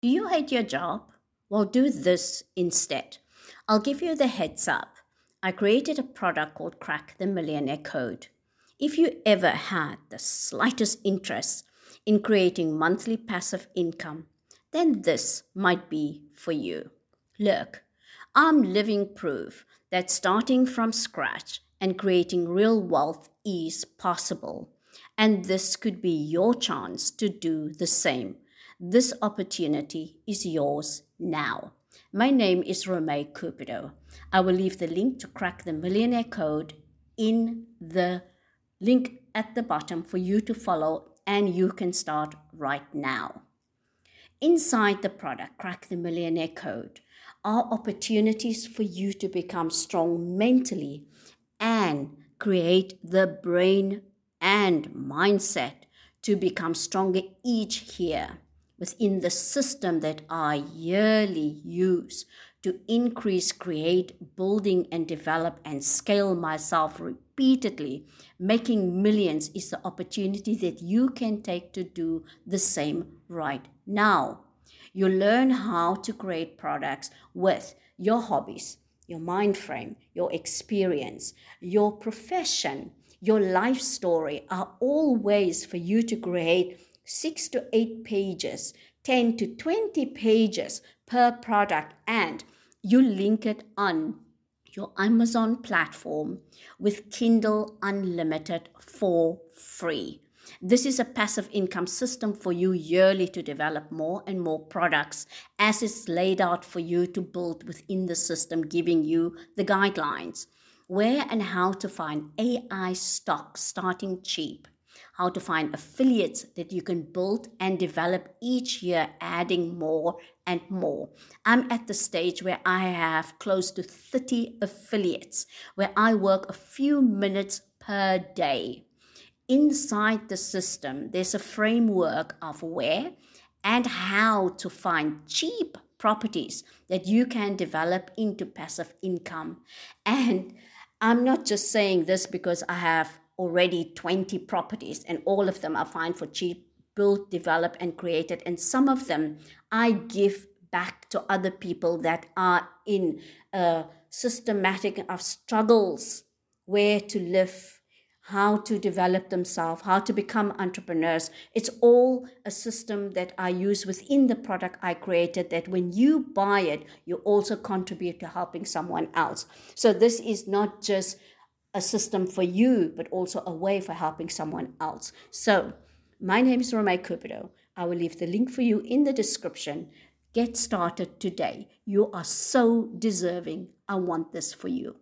Do you hate your job? Well, do this instead. I'll give you the heads up. I created a product called Crack the Millionaire Code. If you ever had the slightest interest in creating monthly passive income, then this might be for you. Look, I'm living proof that starting from scratch and creating real wealth is possible. And this could be your chance to do the same. This opportunity is yours now. My name is Romay Cupido. I will leave the link to crack the millionaire code in the link at the bottom for you to follow, and you can start right now. Inside the product, Crack the Millionaire Code, are opportunities for you to become strong mentally and create the brain and mindset to become stronger each year within the system that I yearly use to increase, create, building, and develop and scale myself repeatedly. Making millions is the opportunity that you can take to do the same right now. You learn how to create products with your hobbies, your mind frame, your experience, your profession, your life story are all ways for you to create six to eight pages, 10 to 20 pages per product, and you link it on your Amazon platform with Kindle Unlimited for free. This is a passive income system for you yearly to develop more and more products as it's laid out for you to build within the system, giving you the guidelines where and how to find AI stock starting cheap, how to find affiliates that you can build and develop each year, adding more and more. I'm at the stage where I have close to 30 affiliates, where I work a few minutes per day. Inside the system, there's a framework of where and how to find cheap properties that you can develop into passive income. And I'm not just saying this because I have already 20 properties and all of them are fine for cheap, built, developed, and created. And some of them I give back to other people that are in a systematic of struggles, where to live, how to develop themselves, how to become entrepreneurs. It's all a system that I use within the product I created that when you buy it, you also contribute to helping someone else. So this is not just a system for you, but also a way for helping someone else. So my name is Romay Cupido. I will leave the link for you in the description. Get started today. You are so deserving. I want this for you.